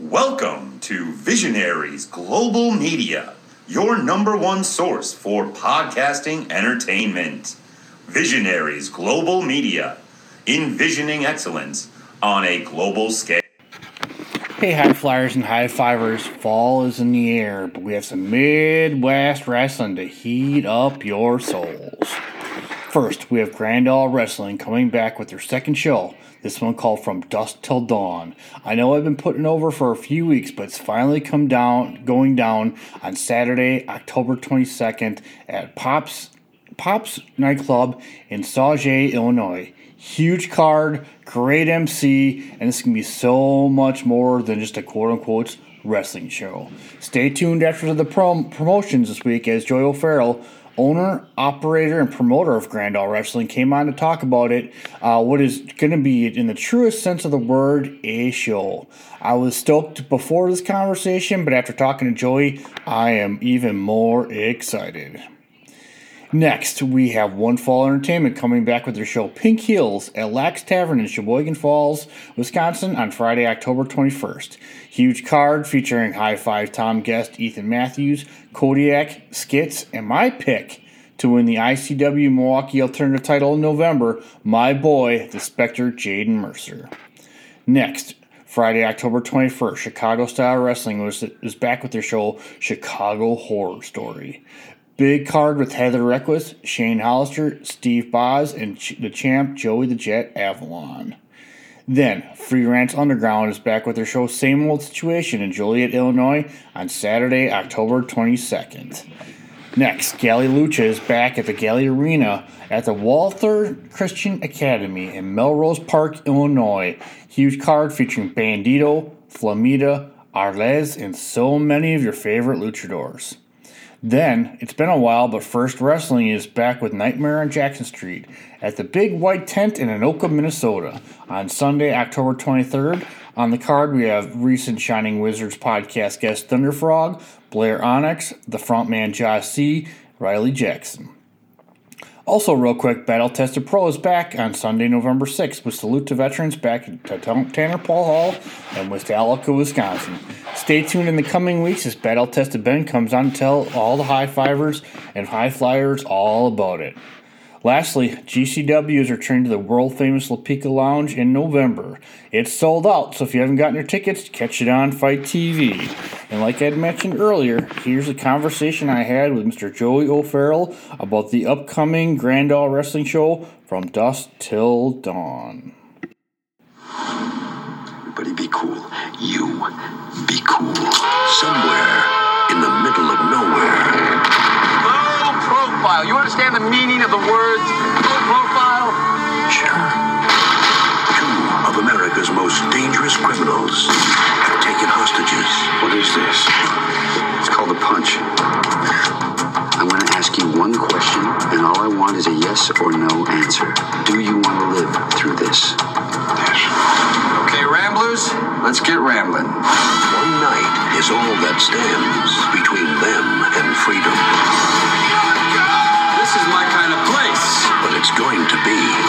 Welcome to Visionaries Global Media, your number one source for podcasting entertainment. Visionaries Global Media, envisioning excellence on a global scale. Hey, high flyers and high fivers, fall is in the air, but we have some Midwest wrestling to heat up your souls. First, we have Grand Ole Wrestling coming back with their second show this one called From Dusk Till Dawn. I know I've been putting over for a few weeks, but it's finally come down, going down on Saturday, October 22nd at Pops Pops nightclub in Sauget, Illinois. Huge card, great MC, and it's gonna be so much more than just a quote unquote wrestling show. Stay tuned after the prom- promotions this week as Joey O'Farrell owner, operator, and promoter of Grand Ole Wrestling, came on to talk about it. Uh, what is going to be, in the truest sense of the word, a show. I was stoked before this conversation, but after talking to Joey, I am even more excited. Next, we have One Fall Entertainment coming back with their show Pink Heels at Lax Tavern in Sheboygan Falls, Wisconsin on Friday, October 21st. Huge card featuring High Five Tom guest Ethan Matthews, Kodiak, Skits, and my pick to win the ICW Milwaukee Alternative title in November, my boy, the Spectre Jaden Mercer. Next, Friday, October 21st, Chicago Style Wrestling was, is back with their show Chicago Horror Story. Big card with Heather Reckless, Shane Hollister, Steve Boz, and the champ Joey the Jet Avalon. Then, Freelance Underground is back with their show Same Old Situation in Joliet, Illinois on Saturday, October 22nd. Next, Galley Lucha is back at the Galley Arena at the Walther Christian Academy in Melrose Park, Illinois. Huge card featuring Bandido, Flamita, Arles, and so many of your favorite luchadors. Then, it's been a while, but First Wrestling is back with Nightmare on Jackson Street at the Big White Tent in Anoka, Minnesota on Sunday, October 23rd. On the card, we have recent Shining Wizards podcast guest Thunderfrog, Blair Onyx, the frontman Josh C., Riley Jackson. Also, real quick, Battle Tested Pro is back on Sunday, November 6th with Salute to Veterans back at Tanner Paul Hall in West Wisconsin. Stay tuned in the coming weeks as Battle Tested Ben comes on to tell all the high fivers and high flyers all about it. Lastly, GCW is returning to the world famous Lapika Lounge in November. It's sold out, so if you haven't gotten your tickets, catch it on FITE TV. And like I mentioned earlier, here's a conversation I had with Mr. Joey O'Farrell about the upcoming Grand Ole Wrestling Show from dusk till dawn. Everybody be cool. You be cool. Somewhere in the middle of nowhere. Low profile. You understand the meaning of the words low profile? Sure. Two of America's most dangerous criminals have taken hostages. What is this? It's called a punch. I'm going to ask you one question, and all I want is a yes or no answer. Do you want to live through this? Yes. Okay, Ramblers, let's get rambling. One night is all that stands between them and freedom. To be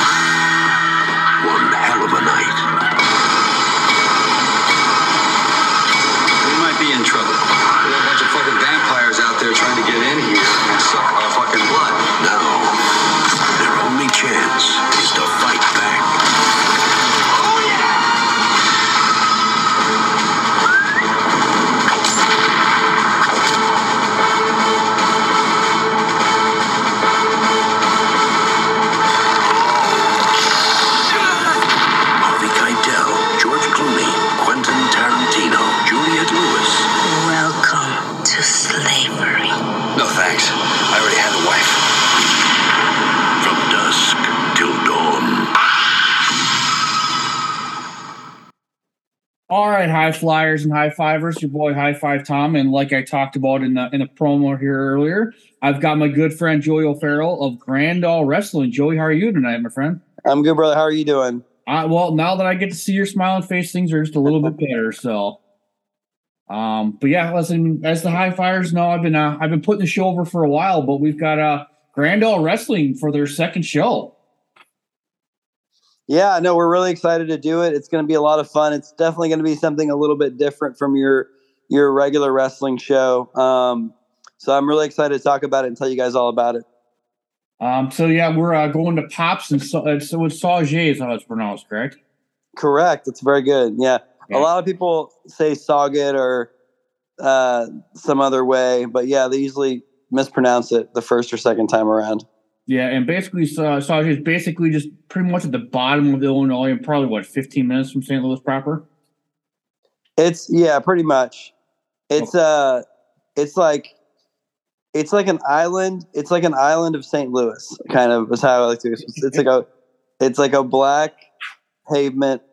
flyers and high fivers, your boy High Five Tom, and like I talked about in the in the promo here earlier, I've got my good friend Joey O'Farrell of Grand Ole Wrestling. Joey, how are you tonight, my friend? I'm good, brother. How are you doing? Uh, well, now that I get to see your smiling face, things are just a little bit better. So, um, but yeah, listen, as the high flyers know, I've been uh, I've been putting the show over for a while, but we've got uh Grand Ole Wrestling for their second show. Yeah, no, we're really excited to do it. It's going to be a lot of fun. It's definitely going to be something a little bit different from your your regular wrestling show. Um, so I'm really excited to talk about it and tell you guys all about it. Um, so yeah, we're uh, going to Pops and so, uh, so it's Sauget is how it's pronounced, correct? Correct. It's very good. Yeah. Yeah. A lot of people say Sauget or uh, some other way, but yeah, they usually mispronounce it the first or second time around. Yeah, and basically, uh, is basically just pretty much at the bottom of Illinois, and probably what 15 minutes from St. Louis proper. It's yeah, pretty much. It's uh it's like it's like an island. It's like an island of St. Louis, kind of is how I like to. It's like a it's like a black pavement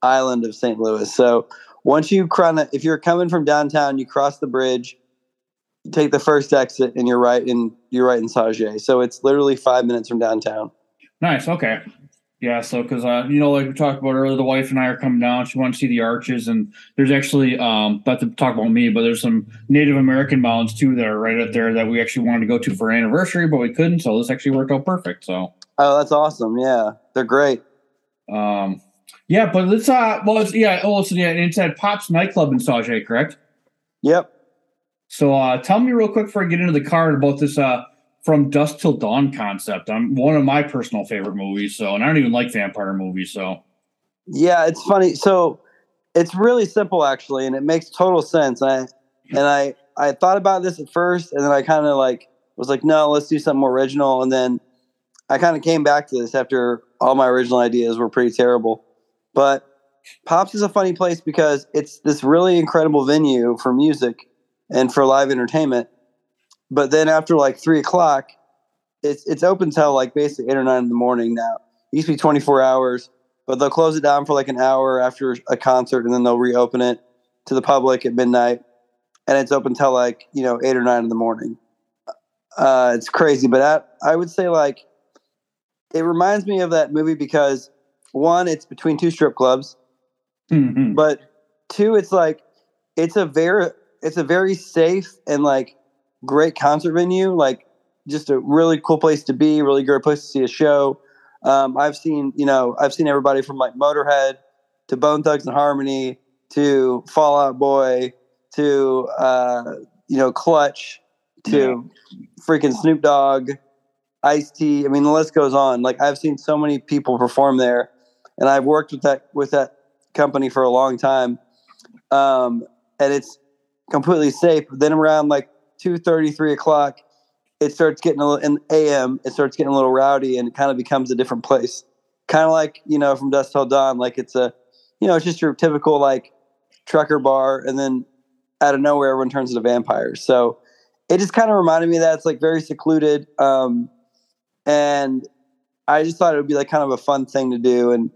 island of St. Louis. So once you kind of if you're coming from downtown, you cross the bridge, take the first exit, and you're right in you're right in Sauget. So it's literally five minutes from downtown. Nice. Okay. Yeah. So, because uh, you know, like we talked about earlier, the wife and I are coming down. She wants to see the arches, and there's actually, um, not to talk about me, but there's some Native American mounds too that are right up there that we actually wanted to go to for anniversary, but we couldn't. So this actually worked out perfect. So, Oh, that's awesome. Yeah, they're great. um, yeah. But let's uh, well, it's, yeah. Oh, so yeah, and it's at Pops nightclub in Sauget, correct? Yep. So, uh, tell me real quick before I get into the card about this uh, from dusk till dawn concept. I'm one of my personal favorite movies. So, and I don't even like vampire movies. So, Yeah, it's funny. So it's really simple actually, and it makes total sense. I and I I thought about this at first, and then I kind of like was like, no, let's do something more original. And then I kind of came back to this after all my original ideas were pretty terrible. But Pops is a funny place because it's this really incredible venue for music and for live entertainment. But then after like three o'clock, it's it's open till like basically eight or nine in the morning now. It used to be twenty four hours but they'll close it down for like an hour after a concert and then they'll reopen it to the public at midnight and it's open till like you know eight or nine in the morning uh, it's crazy but I, I would say like it reminds me of that movie because one it's between two strip clubs Mhm. but two it's like it's a very it's a very safe and like great concert venue like just a really cool place to be really great place to see a show. Um, i've seen you know i've seen everybody from like motorhead to bone thugs and harmony to fallout boy to uh, you know clutch to freaking snoop dogg ice t i mean the list goes on. Like i've seen so many people perform there and i've worked with that with that company for a long time. Um, and it's completely safe. But then around like two thirty, three o'clock it starts getting a little in am it starts getting a little rowdy and it kind of becomes a different place. Kind of like you know from dusk till dawn like it's a you know it's just your typical like trucker bar and then out of nowhere everyone turns into vampires. So it just kind of reminded me of that. It's like very secluded um, and i just thought it would be like kind of a fun thing to do. And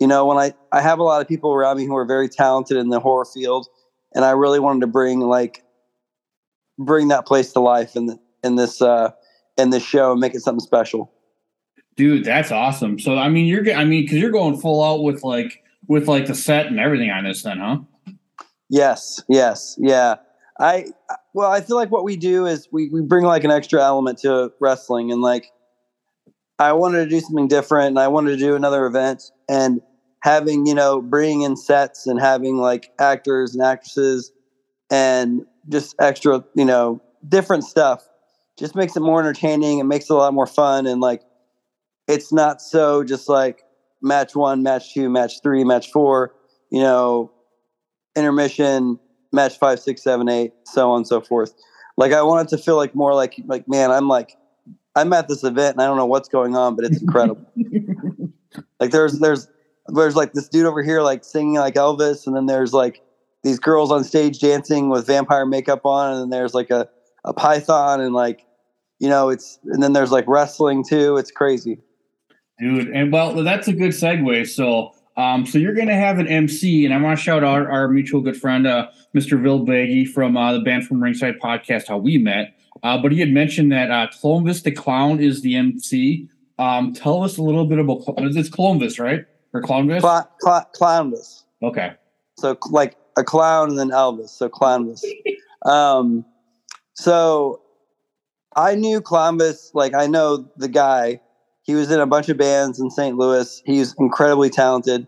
you know when i i have a lot of people around me who are very talented in the horror field and i really wanted to bring like bring that place to life in the, in this uh in this show and make it something special dude, that's awesome. So, I mean, you're, I mean, because you're going full out with like, with like the set and everything on this, then, huh? Yes, yes, yeah. I well, I feel like what we do is we we bring like an extra element to wrestling, and like I wanted to do something different, and I wanted to do another event, and having you know bringing in sets and having like actors and actresses and just extra you know different stuff just makes it more entertaining and makes it a lot more fun and like it's not so just like match one match two match three match four you know intermission, match five, six, seven, eight, so on and so forth. Like I want it to feel like more like like man, I'm like I'm at this event and I don't know what's going on, but it's incredible. like there's there's there's like this dude over here like singing like Elvis, and then there's like these girls on stage dancing with vampire makeup on, and then there's like a, a python and like you know it's and then there's like wrestling too. It's crazy. dude. And well, that's a good segue. So, um, so you're gonna have an MC, and I want to shout out our mutual good friend, uh, Mr. Vil Baggy from uh, the band from Ringside Podcast, how we met. Uh, but he had mentioned that uh, Columbus the Clown is the MC. Um, tell us a little bit about it's Columbus, right? Or? Cla- cla- Clownvis. Okay. So like a clown and then Elvis. So Clownvis. um, so I knew Clownvis, like I know the guy, he was in a bunch of bands in St. Louis. He's incredibly talented,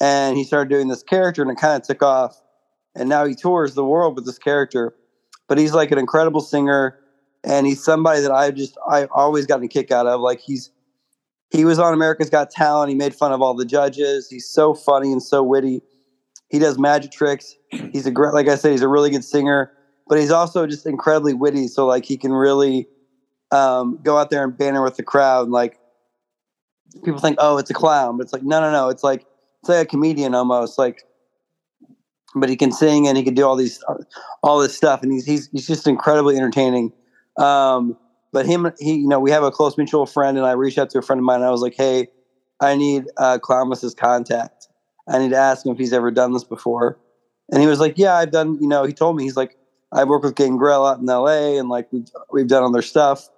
and he started doing this character, and it kind of took off. And now he tours the world with this character. But he's like an incredible singer, and he's somebody that I just I always gotten a kick out of. Like he's he was on America's Got Talent. He made fun of all the judges. He's so funny and so witty. He does magic tricks. He's a great, like I said, he's a really good singer, but he's also just incredibly witty. So like he can really um, go out there and banter with the crowd. Like people think, oh, it's a clown, but it's like no, no, no. It's like it's like a comedian almost. Like, but he can sing and he can do all these all this stuff, and he's he's he's just incredibly entertaining. Um, but him, he, you know, we have a close mutual friend, and I reached out to a friend of mine. and I was like, hey, I need uh, Clownvis's contact. I need to ask him if he's ever done this before. And he was like, yeah, I've done. You know, he told me he's like, I've worked with Gangrel out in L.A. and like we've we've done other stuff.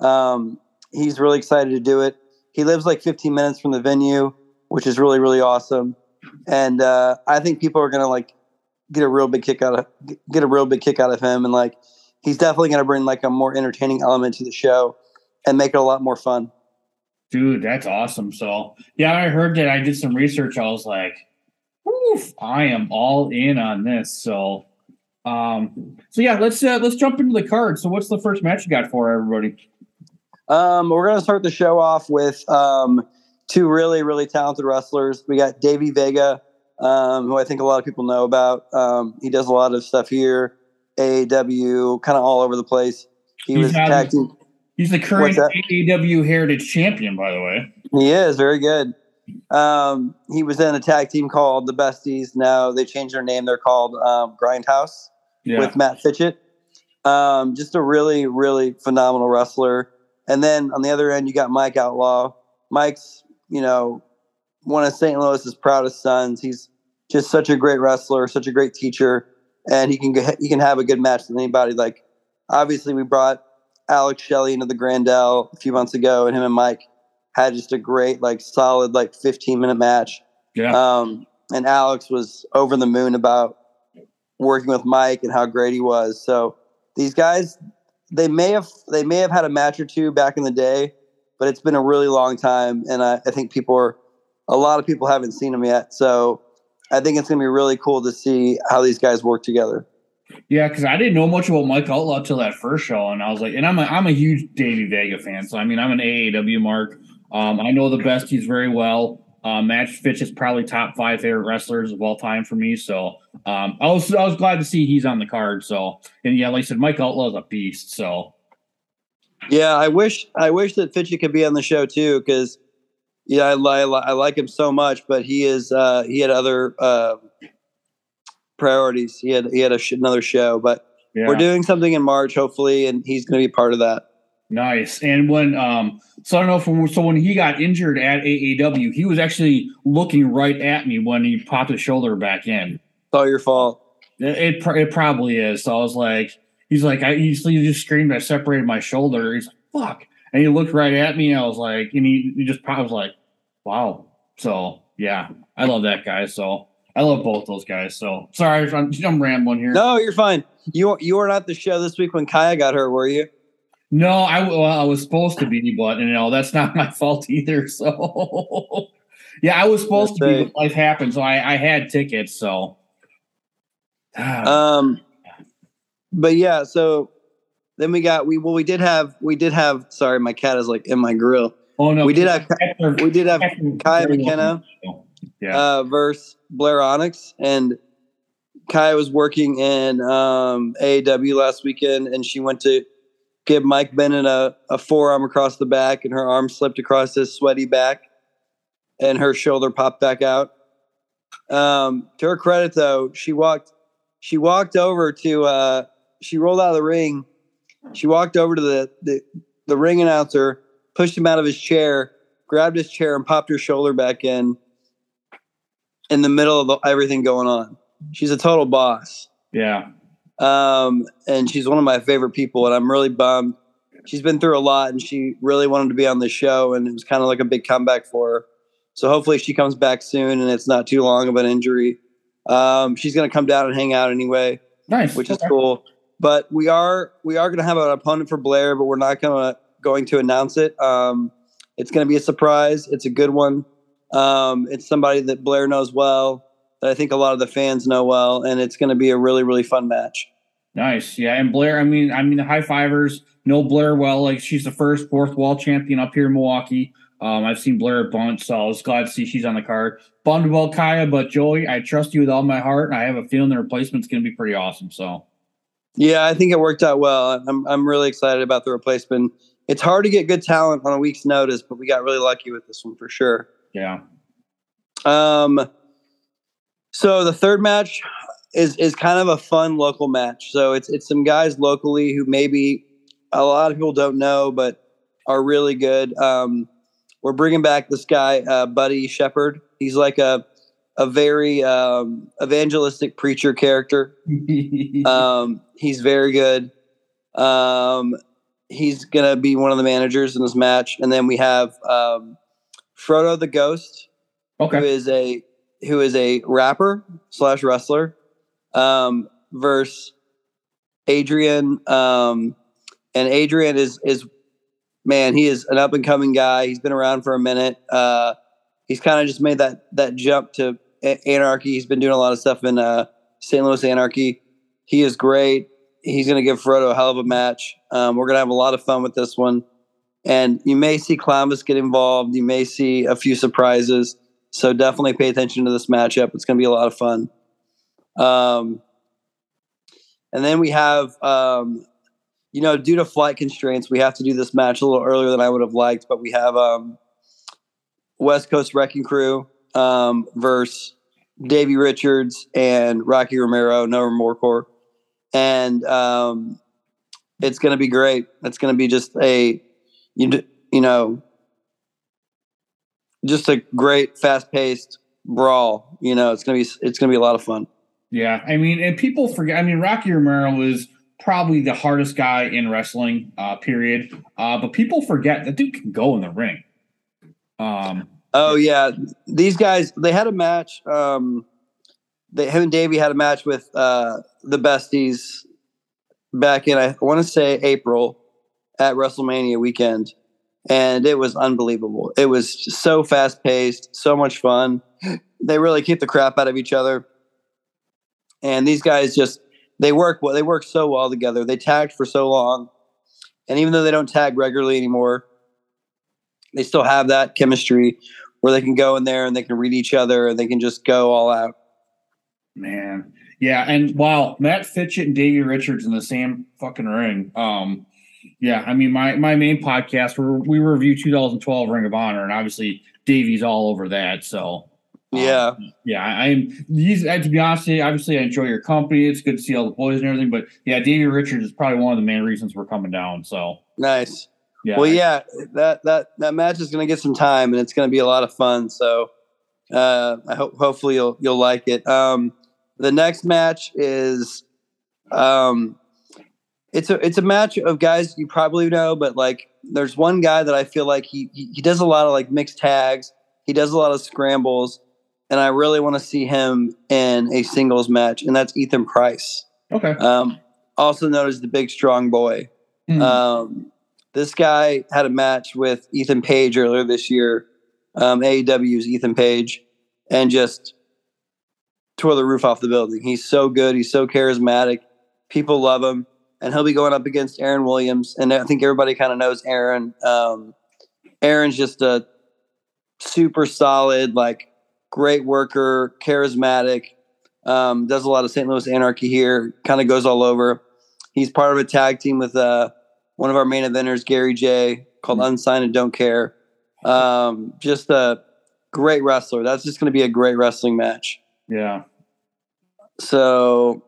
Um, he's really excited to do it. He lives like 15 minutes from the venue, which is really really awesome. And uh, I think people are gonna like get a real big kick out of get a real big kick out of him. And like he's definitely gonna bring like a more entertaining element to the show and make it a lot more fun. Dude, that's awesome. So yeah, I heard that. I did some research. I was like, Oof, I am all in on this. So um so yeah, let's uh, let's jump into the card. So what's the first match you got for everybody? Um, we're going to start the show off with um, two really, really talented wrestlers. We got Davey Vega, um, who I think a lot of people know about. Um, he does a lot of stuff here, AAW, kind of all over the place. He He's was tag team. He's the current? AAW Heritage Champion, by the way. He is very good. Um, he was in a tag team called the Besties. Now they changed their name. They're called um, Grindhouse. Yeah. with Mat Fitchett. Um, just a really, really phenomenal wrestler. And then on the other end, you got Mike Outlaw. Mike's, you know, one of St. Louis's proudest sons. He's just such a great wrestler, such a great teacher, and he can he can have a good match with anybody. Like, obviously, we brought Alex Shelley into the Grandel a few months ago, and him and Mike had just a great, like, solid, like, 15 minute match. yeah. Um, and Alex was over the moon about working with Mike and how great he was. So these guys, they may have they may have had a match or two back in the day, but it's been a really long time, and I, I think people are a lot of people haven't seen them yet. So I think it's going to be really cool to see how these guys work together. Yeah, because I didn't know much about Mike Outlaw till that first show, and I was like, and I'm a I'm a huge Davey Vega fan, so I mean I'm an AAW mark. Um, I know the best he's very well. Uh, Match Fitch is probably top five favorite wrestlers of all time for me. So um, I was I was glad to see he's on the card. So and yeah, like I said, Mike Outlaw is a beast. So Yeah, I wish I wish that Fitchy could be on the show too because yeah, I, I, I like him so much, but he is uh, he had other uh, priorities. He had he had a sh- another show, but yeah, we're doing something in March, hopefully, and he's going to be part of that. nice. And when um, so I don't know if when, so when he got injured at AAW, he was actually looking right at me when he popped his shoulder back in. It's all your fault. It it, pr- it probably is. So I was like, he's like, I he just screamed, I separated my shoulder. He's like, fuck, and he looked right at me. And I was like, and he, he just probably was like, wow. So yeah, I love that guy. So I love both those guys. So sorry, I'm, I'm rambling here. No, you're fine. You you were not at the show this week when Kaya got hurt, were you? No, I well, I was supposed to be, but you know that's not my fault either. So yeah, I was supposed to be. But life happened, so I, I had tickets. So Um, but yeah, so then we got we well we did have we did have sorry my cat is like in my grill. oh no, we did have we did have Kaya McKenna Yeah. uh, versus Blair Onyx, and Kaya was working in um, AAW last weekend, and she went to give Mike Bennett a, a forearm across the back, and her arm slipped across his sweaty back, and her shoulder popped back out. Um, to her credit, though, she walked she walked over to uh, she rolled out of the ring. She walked over to the, the the ring announcer, pushed him out of his chair, grabbed his chair, and popped her shoulder back in in the middle of the, everything going on. She's a total boss. yeah. Um, and she's one of my favorite people, and I'm really bummed. She's been through a lot, and she really wanted to be on the show, and it was kind of like a big comeback for her. So hopefully she comes back soon, and it's not too long of an injury. Um, she's going to come down and hang out anyway, Nice. which is cool. But we are we are going to have an opponent for Blair, but we're not going to going to announce it. Um, It's going to be a surprise. It's a good one. Um, it's somebody that Blair knows well, that I think a lot of the fans know well, and it's going to be a really, really fun match. Nice, yeah. And Blair, I mean, I mean, the high fivers know Blair well. Like she's the first fourth wall champion up here in Milwaukee. Um, I've seen Blair a bunch, so I was glad to see she's on the card. About Kaya, but Joey, I trust you with all my heart, and I have a feeling the replacement's going to be pretty awesome. So, Yeah, I think it worked out well. I'm I'm really excited about the replacement. It's hard to get good talent on a week's notice, but we got really lucky with this one for sure. yeah, Um, so the third match is is kind of a fun local match. So it's it's some guys locally who maybe a lot of people don't know, but are really good. Um, we're bringing back this guy, uh, Buddy Shepard. He's like a a very um, evangelistic preacher character. Um, he's very good. Um, he's gonna be one of the managers in this match, and then we have um, Frodo the Ghost who okay, is a who is a rapper slash wrestler um versus adrian um and adrian is is man he is an up and coming guy he's been around for a minute uh he's kind of just made that that jump to anarchy he's been doing a lot of stuff in uh st louis anarchy he is great he's going to give Frodo a hell of a match um, we're going to have a lot of fun with this one and you may see Clownvis get involved. You may see a few surprises. So definitely pay attention to this matchup. It's going to be a lot of fun. Um, and then we have, um, you know, due to flight constraints, we have to do this match a little earlier than I would have liked. But we have um, West Coast Wrecking Crew um, versus Davey Richards and Rocky Romero, No Remorse Corps. And um, it's going to be great. It's going to be just a you you know just a great fast paced brawl you know it's gonna be it's gonna be a lot of fun yeah. I mean, and people forget. I mean, Rocky Romero is probably the hardest guy in wrestling. Uh, period. Uh, but people forget that dude can go in the ring. Um, oh yeah. These guys they had a match um they him and davey had a match with uh the besties back in i want to say april at wrestlemania weekend and it was unbelievable. It was so fast paced so much fun. They really kicked the crap out of each other. And these guys just they work well they work so well together. They tagged for so long. And even though they don't tag regularly anymore they still have that chemistry where they can go in there and they can read each other and they can just go all out Man, yeah, and wow, Mat Fitchett and Davey Richards in the same fucking ring. Um, yeah, I mean, my my main podcast where we review 2012 Ring of Honor, and obviously Davey's all over that. So um, yeah yeah, I- I'm. These, to be honest, you, obviously I enjoy your company. It's good to see all the boys and everything. But yeah, Davey Richards is probably one of the main reasons we're coming down. So nice yeah, well yeah that that that match is going to get some time and it's going to be a lot of fun so uh i hope hopefully you'll you'll like it um the next match is um it's a it's a match of guys you probably know but like there's one guy that i feel like he he, he does a lot of like mixed tags he does a lot of scrambles and i really want to see him in a singles match and that's ethan price okay. um also known as the big strong boy Hmm. um, this guy had a match with Ethan Page earlier this year. Um, AEW's Ethan Page, and just tore the roof off the building. He's so good. He's so charismatic. People love him, and he'll be going up against Aaron Williams. And I think everybody kind of knows Aaron. Um, Aaron's just a super solid, like great worker, charismatic. Um, does a lot of St. Louis Anarchy here. Kind of goes all over. He's part of a tag team with uh, one of our main eventers, Gary Jay, called Unsigned and Don't Care. Um, just a great wrestler. That's just going to be a great wrestling match. yeah. So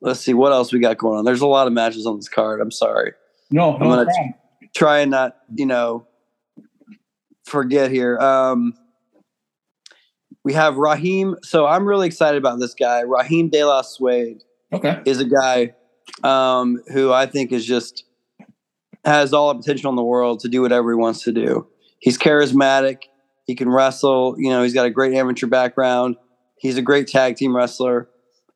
let's see what else we got going on. There's a lot of matches on this card. I'm sorry. No, I'm no gonna- problem. Try and not, you know, forget here. Um, we have Raheem. So I'm really excited about this guy. Raheem De La Suede Okay. is a guy um, who I think is just has all the potential in the world to do whatever he wants to do. He's charismatic. He can wrestle. You know, he's got a great amateur background. He's a great tag team wrestler.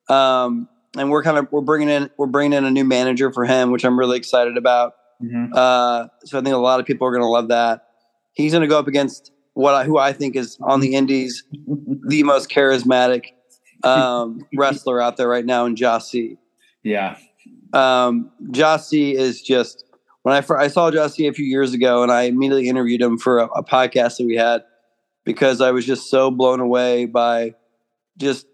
Um, and we're kind of we're bringing in we're bringing in a new manager for him, which I'm really excited about. Mhm. Uh, so I think a lot of people are going to love that. he's going to go up against what I, who I think is on the Indies the most charismatic um, wrestler out there right now in Jossie. Yeah. Um, Jossie is just when I I saw Jossie a few years ago, and I immediately interviewed him for a, a podcast that we had because I was just so blown away by just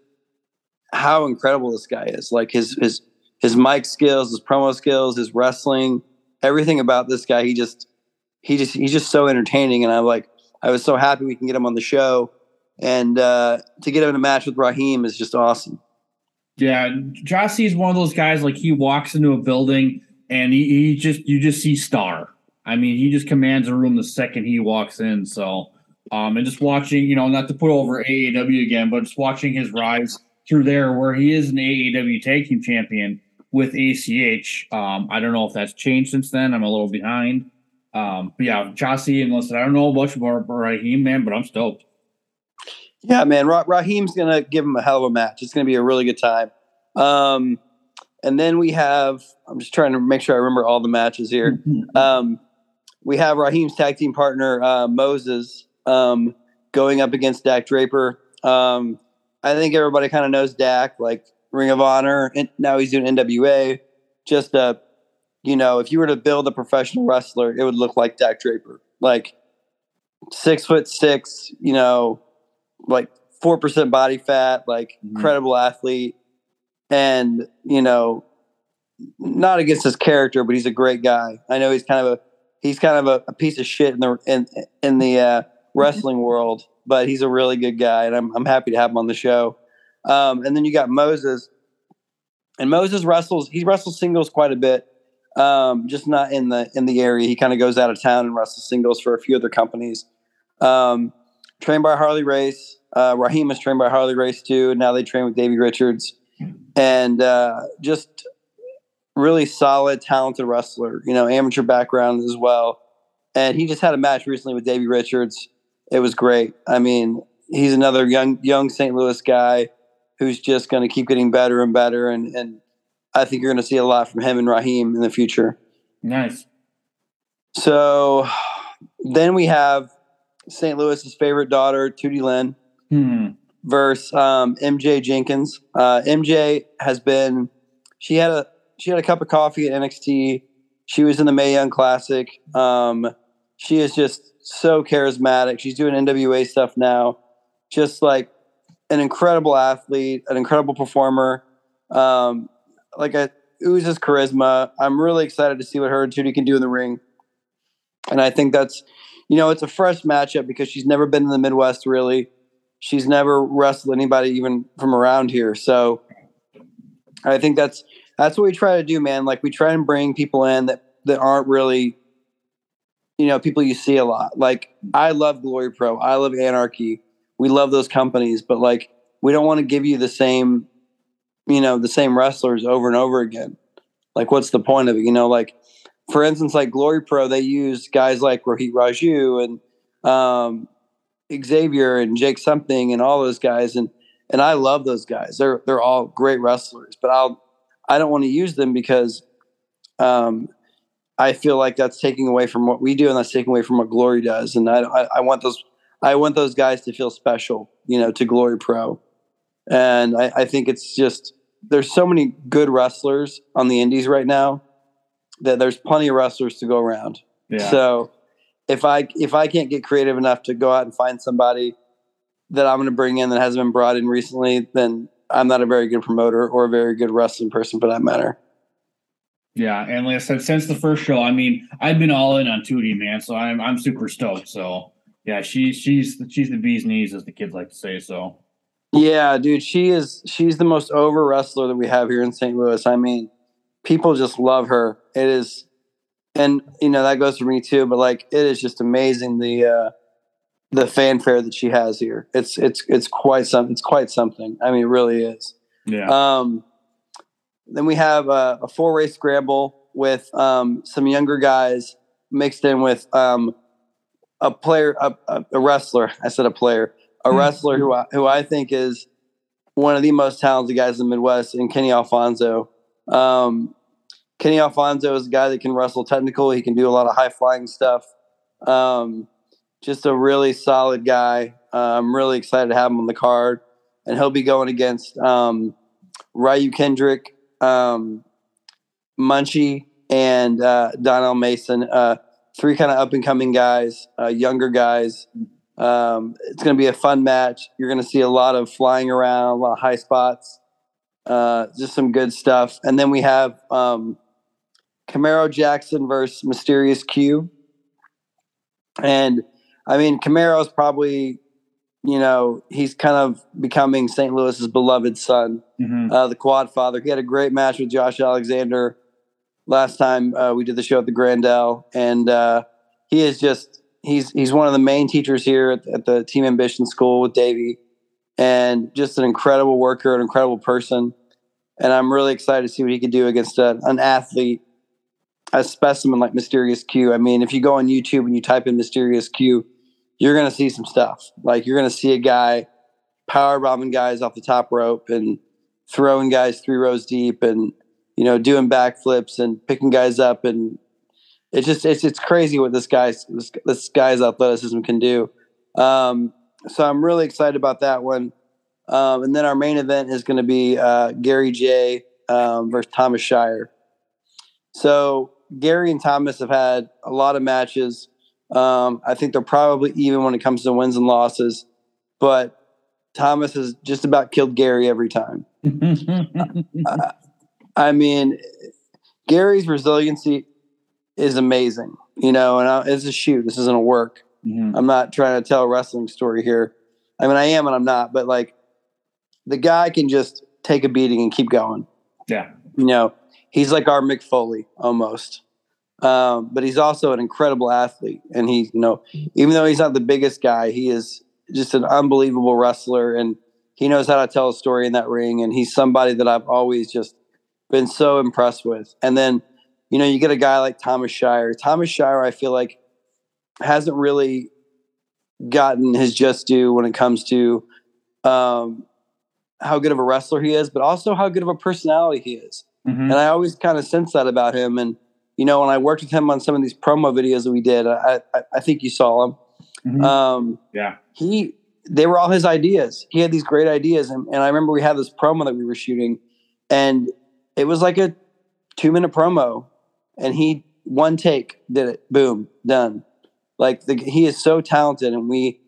how incredible this guy is. Like his his his mic skills, his promo skills, his wrestling, everything about this guy. He just he just he's just so entertaining, and I'm like I was so happy we can get him on the show, and uh, to get him in a match with Raheem is just awesome. Yeah, Jossie is one of those guys like he walks into a building and he, he just you just see star. I mean, he just commands a room the second he walks in. So, um, and just watching, you know, not to put over AAW again, but just watching his rise through there, where he is an AAW Tag Team Champion with ACH. Um, I don't know if that's changed since then. I'm a little behind. Um, but yeah, Jossie and listen, I don't know much about Raheem, man, but I'm stoked. Yeah, man. Ra- Raheem's gonna give him a hell of a match. It's gonna be a really good time. Um, and then we have. I'm just trying to make sure I remember all the matches here. Um, we have Raheem's tag team partner uh, Moses um, going up against Dak Draper. Um, I think everybody kind of knows Dak, like Ring of Honor, and now he's doing NWA. Just a, you know, if you were to build a professional wrestler, it would look like Dak Draper, like six foot six, you know, like four percent body fat, like Mhm. incredible athlete, and you know, not against his character, but he's a great guy. I know he's kind of a he's kind of a, a piece of shit in the in in the uh, wrestling world, but he's a really good guy, and I'm I'm happy to have him on the show. Um, and then you got Moses, and Moses wrestles. He wrestles singles quite a bit, um, just not in the in the area. He kind of goes out of town and wrestles singles for a few other companies. Um, trained by Harley Race. Uh, Raheem is trained by Harley Race too. And now they train with Davey Richards, and uh, just really solid, talented wrestler. You know, amateur background as well. And he just had a match recently with Davey Richards. It was great. I mean, he's another young young St. Louis guy who's just going to keep getting better and better. And, and I think you're going to see a lot from him and Raheem in the future. Nice. So then we have St. Louis's favorite daughter, Tootie Lynn, Hmm. Versus um, MJ Jenkins. Uh, MJ has been she had a she had a cup of coffee at NXT. She was in the Mae Young Classic. Um, she is just so charismatic. She's doing NWA stuff now. Just like an incredible athlete, an incredible performer. Um, like a oozes charisma. I'm really excited to see what her and Tootie can do in the ring. And I think that's, you know, it's a fresh matchup because she's never been in the Midwest really. She's never wrestled anybody even from around here. So I think that's that's what we try to do, man. Like we try and bring people in that that aren't really, you know, people you see a lot. Like I love Glory Pro, I love Anarchy. We love those companies, but like we don't want to give you the same, you know, the same wrestlers over and over again. Like what's the point of it? You know, like for instance, like Glory Pro, they use guys like Rohit Raju and um, Xavier and Jake something and all those guys, and and I love those guys. They're they're all great wrestlers, but I'll I don't want to use them because um, I feel like that's taking away from what we do, and that's taking away from what Glory does. And I I, I want those I want those guys to feel special, you know, to Glory Pro, and I, I think it's just there's so many good wrestlers on the Indies right now that there's plenty of wrestlers to go around. Yeah. So if I if I can't get creative enough to go out and find somebody that I'm going to bring in that hasn't been brought in recently, then I'm not a very good promoter or a very good wrestling person for that matter. Yeah, and like I said, since the first show, I mean, I've been all in on Tootie, man. So I'm I'm super stoked. So yeah, she's she's she's the bee's knees, as the kids like to say. So Yeah, dude, she is she's the most over wrestler that we have here in St. Louis. I mean, people just love her. It is and you know, that goes for me too, but like it is just amazing the uh the fanfare that she has here. It's it's it's quite some it's quite something. I mean, it really is. yeah, Um, then we have a, a four race scramble with um, some younger guys mixed in with um, a player, a, a, a wrestler. I said a player, a wrestler who I, who I think is one of the most talented guys in the Midwest, and Kenny Alfonso. Um, Kenny Alfonso is a guy that can wrestle technical. He can do a lot of high flying stuff. Um, just a really solid guy. Uh, I'm really excited to have him on the card, and he'll be going against um, Ryu Kendrick, um, Munchie, and uh, Donnell Mason. Uh, three kind of up and coming guys, uh, younger guys. Um, it's going to be a fun match. You're going to see a lot of flying around, a lot of high spots, uh, just some good stuff. And then we have um, Camaro Jackson versus Mysterious Q. And I mean, Camaro's probably, you know, he's kind of becoming St. Louis's beloved son, Mhm. uh, the quad father. He had a great match with Josh Alexander last time uh, we did the show at the Grandel. And uh, he is just, he's, he's one of the main teachers here at, at the Team Ambition School with Davey and just an incredible worker, an incredible person. And I'm really excited to see what he could do against a, an athlete a specimen like Mysterious Q. I mean, if you go on YouTube and you type in Mysterious Q, you're going to see some stuff. Like you're going to see a guy power bombing guys off the top rope and throwing guys three rows deep and you know doing backflips and picking guys up and it's just it's it's crazy what this guy's this, this guy's athleticism can do. Um, so I'm really excited about that one. Um, and then our main event is going to be uh, Gary Jay um, versus Thomas Shire. So Gary and Thomas have had a lot of matches. Um, I think they're probably even when it comes to wins and losses, but Thomas has just about killed Gary every time. I mean, Gary's resiliency is amazing, you know, and I, it's a shoot. This isn't a work. Mhm. I'm not trying to tell a wrestling story here. I mean, I am and I'm not, but like the guy can just take a beating and keep going. Yeah. You know, he's like our Mick Foley almost. Um, but he's also an incredible athlete. And he, you know, even though he's not the biggest guy, he is just an unbelievable wrestler and he knows how to tell a story in that ring. And he's somebody that I've always just been so impressed with. And then, you know, you get a guy like Thomas Shire. Thomas Shire, I feel like, hasn't really gotten his just due when it comes to um, how good of a wrestler he is, but also how good of a personality he is. Mhm. And I always kind of sense that about him. And, you know, when I worked with him on some of these promo videos that we did, I, I, I think you saw them. Mhm. Um, yeah. he they were all his ideas. He had these great ideas, and, and I remember we had this promo that we were shooting, and it was like a two minute promo, and he one take did it, boom, done. Like the, he is so talented, and we,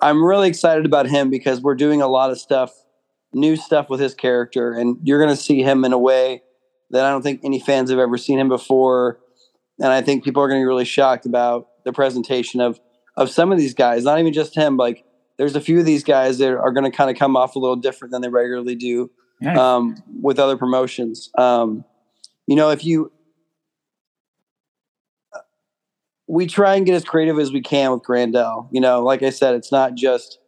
I'm really excited about him because we're doing a lot of stuff, new stuff with his character, and you're going to see him in a way that I don't think any fans have ever seen him before, and I think people are going to be really shocked about the presentation of of some of these guys, not even just him. Like there's a few of these guys that are going to kind of come off a little different than they regularly do Nice. um, with other promotions. Um, you know, if you, we try and get as creative as we can with Grandel. You know, like I said, it's not just,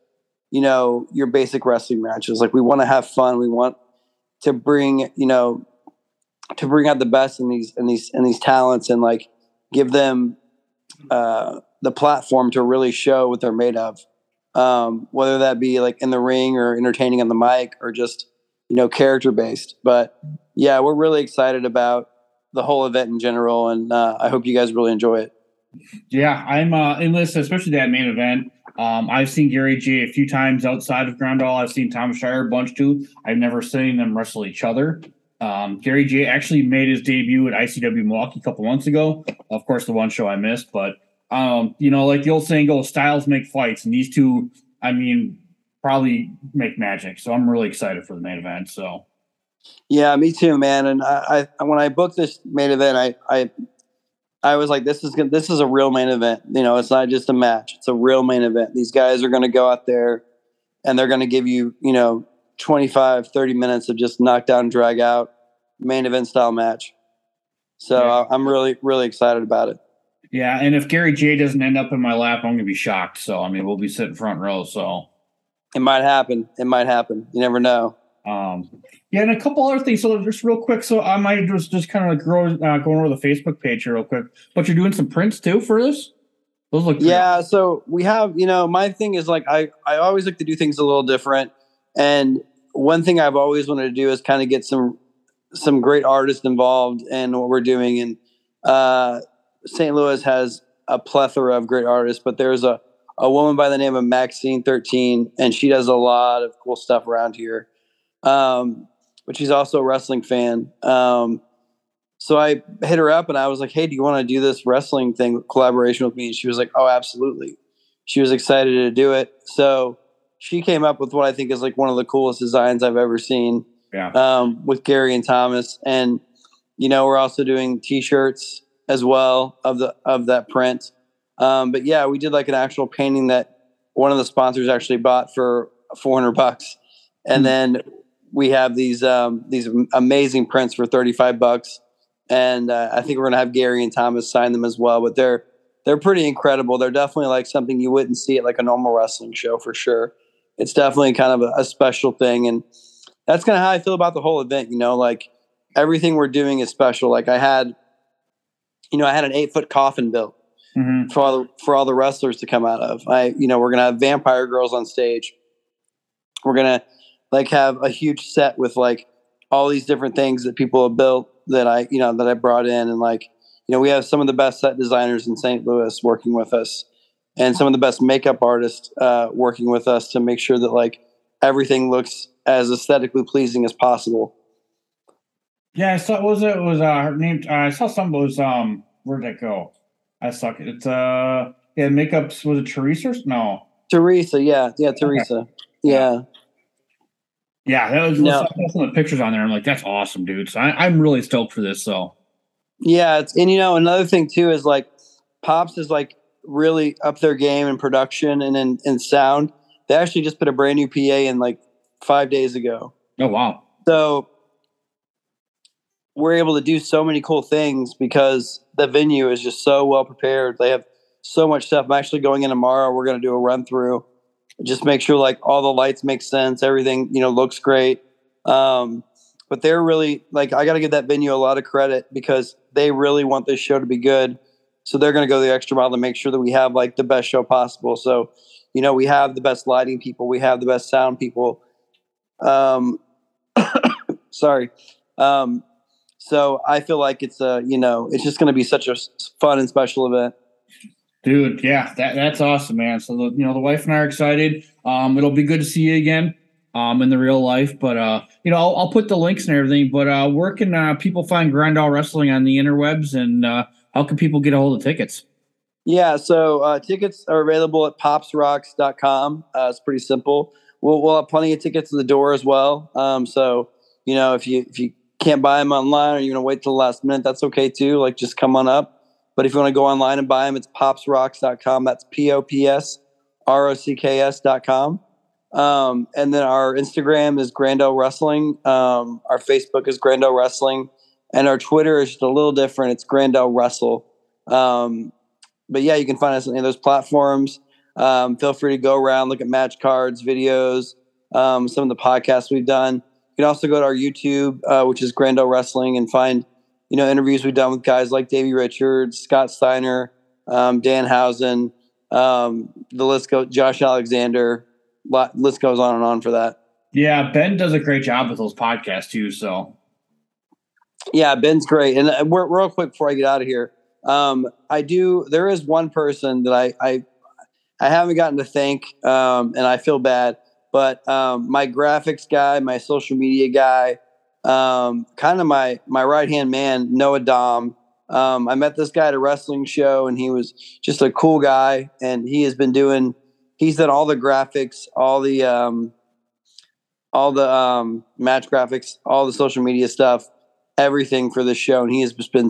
you know, your basic wrestling matches. Like we want to have fun. We want to bring, you know, to bring out the best in these in these in these talents and like give them uh, the platform to really show what they're made of. Um, whether that be like in the ring or entertaining on the mic or just you know character based. But yeah, we're really excited about the whole event in general, and uh, I hope you guys really enjoy it. Yeah, I'm uh, in this, especially that main event. Um, I've seen Gary G a few times outside of Groundall. I've seen Tom Shire a bunch too. I've never seen them wrestle each other. Um, Gary Jay actually made his debut at ICW Milwaukee a couple months ago. Of course, the one show I missed, but um, you know, like the old saying goes, styles make fights, and these two, I mean, probably make magic. So I'm really excited for the main event. So Yeah, me too, man. And I, I when I booked this main event, I, I, I was like, this is gonna, this is a real main event. You know, it's not just a match; it's a real main event. These guys are going to go out there, and they're going to give you, you know, 25, 30 minutes of just knockdown, drag out, main event style match. So Yeah. I- I'm really, really excited about it. yeah, and if Gary Jay doesn't end up in my lap, I'm gonna be shocked. So I mean, we'll be sitting front row. So It might happen. It might happen. You never know. Um, yeah, and a couple other things. So just real quick, so I might just just kind of like grow, uh, going over the Facebook page here real quick. But you're doing some prints too for this. Those look Yeah, so we have, you know, my thing is like I I always like to do things a little different. And one thing I've always wanted to do is kind of get some some great artists involved in what we're doing. And uh St. Louis has a plethora of great artists, but there's a a woman by the name of Maxine Thirteen, and she does a lot of cool stuff around here. Um, but she's also a wrestling fan. Um, so I hit her up and I was like, "Hey, do you want to do this wrestling thing collaboration with me?" And she was like, "Oh, absolutely." She was excited to do it. So she came up with what I think is like one of the coolest designs I've ever seen Yeah. um, with Gary and Thomas, and you know we're also doing T-shirts as well of the of that print. Um, but yeah, we did like an actual painting that one of the sponsors actually bought for 400 bucks, and then we have these um, these amazing prints for 35 bucks, and uh, I think we're gonna have Gary and Thomas sign them as well. But they're they're pretty incredible. They're definitely like something you wouldn't see at like a normal wrestling show for sure. It's definitely kind of a, a special thing, and that's kind of how I feel about the whole event. You know, like everything we're doing is special. Like I had, you know, I had an eight foot coffin built hmm for all the, for all the wrestlers to come out of. I, you know, we're gonna have vampire girls on stage. We're gonna like have a huge set with like all these different things that people have built that I, you know, that I brought in, and like, you know, we have some of the best set designers in St. Louis working with us, and some of the best makeup artists uh, working with us to make sure that like everything looks as aesthetically pleasing as possible. Yeah, I saw. What was it? it was uh, her name? Uh, I saw some. Was um, where'd that go? I suck. It. It's uh, yeah, makeups. Was it Teresa? or- No. Teresa, yeah, yeah, Teresa, yeah. Yeah, that was No. Some of the pictures on there. I'm like, that's awesome, dude. So I, I'm really stoked for this. So Yeah, it's, and you know another thing too is like Pops is like really up their game in production and in, in sound. They actually just put a brand new PA in like five days ago, oh wow, so we're able to do so many cool things because the venue is just so well prepared. They have so much stuff. I'm actually going in tomorrow. We're going to do a run through, just make sure like all the lights make sense, everything you know looks great. Um, but they're really like I got to give that venue a lot of credit because they really want this show to be good. So they're going to go the extra mile to make sure that we have like the best show possible. So, you know, we have the best lighting people, we have the best sound people. Um, sorry. Um, so I feel like it's a, you know, it's just going to be such a fun and special event. dude. Yeah, that that's awesome, man. So the, you know, the wife and I are excited. Um, it'll be good to see you again. Um, in the real life, but uh, you know, I'll, I'll put the links and everything. But uh, where can uh, people find Grando Wrestling on the interwebs, and uh, how can people get a hold of tickets? Yeah, so uh, tickets are available at popsrocks.com. Uh, it's pretty simple. We'll, we'll have plenty of tickets at the door as well. Um, so, you know, if you if you can't buy them online or you're to wait till the last minute, that's okay too. Like, just come on up. But if you want to go online and buy them, it's popsrocks.com. That's P O P S R O C K S.com. Um, and then our Instagram is Grando Wrestling. Um, our Facebook is Grando Wrestling. And our Twitter is just a little different. It's Grando Wrestle. Um, but yeah, you can find us on any of those platforms. Um, feel free to go around, look at match cards, videos, um, some of the podcasts we've done. You can also go to our YouTube, uh, which is Grando Wrestling, and find you know interviews we've done with guys like Davey Richards, Scott Steiner, um, Danhausen, um, the list goes, Josh Alexander. Lot, list goes on and on for that. Yeah, Ben does a great job with those podcasts too. So Yeah, Ben's great. And uh, we're, real quick before I get out of here, um, I do. There is one person that I I, I haven't gotten to thank, um, and I feel bad. But um, my graphics guy, my social media guy, um, kind of my my right hand man, Noah Dom. Um, I met this guy at a wrestling show, and he was just a cool guy. And he has been doing. He's done all the graphics, all the um, all the um, match graphics, all the social media stuff everything for this show, and he has just been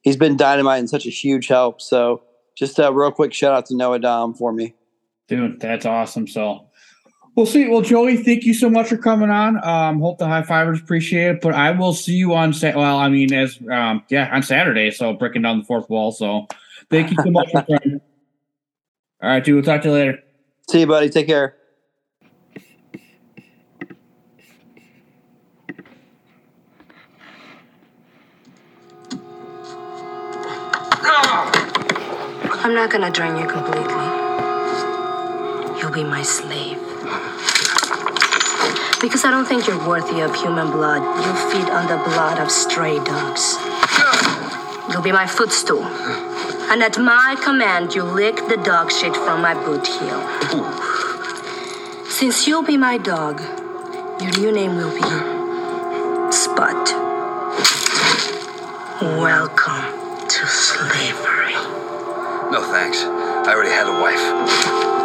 he's been dynamite and such a huge help. So just a real quick shout out to Noah Dom for me. Dude, that's awesome. So we'll see. Well, Joey, thank you so much for coming on. Um, hope the high fivers appreciate it. But I will see you on Sa- well, I mean, as um, yeah, on Saturday. So breaking down the fourth wall. So thank you so much for coming. All right, dude. We'll talk to you later. See you, buddy. Take care. I'm not gonna drain you completely. You'll be my slave. Because I don't think you're worthy of human blood. You feed on the blood of stray dogs. You'll be my footstool. And at my command, you lick the dog shit from my boot heel. Since you'll be my dog, your new name will be Spot. Welcome to slavery. No thanks. I already had a wife.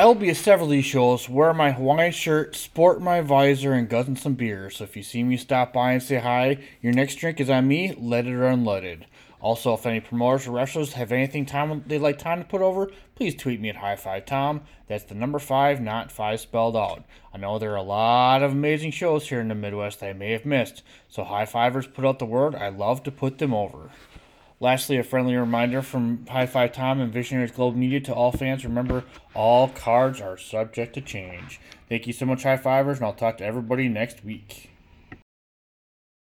I will be at several of these shows, wear my Hawaiian shirt, sport my visor, and guzzling some beer. So if you see me stop by and say hi, your next drink is on me, leaded or unleaded. Also, if any promoters or wrestlers have anything time they'd like Tom to put over, please tweet me at High Five Tom. That's the number five, not five spelled out. I know there are a lot of amazing shows here in the Midwest I may have missed, so high fivers put out the word. I love to put them over. Lastly, a friendly reminder from High Five Tom and Visionaries Global Media to all fans remember, all cards are subject to change. Thank you so much, High Fivers, and I'll talk to everybody next week.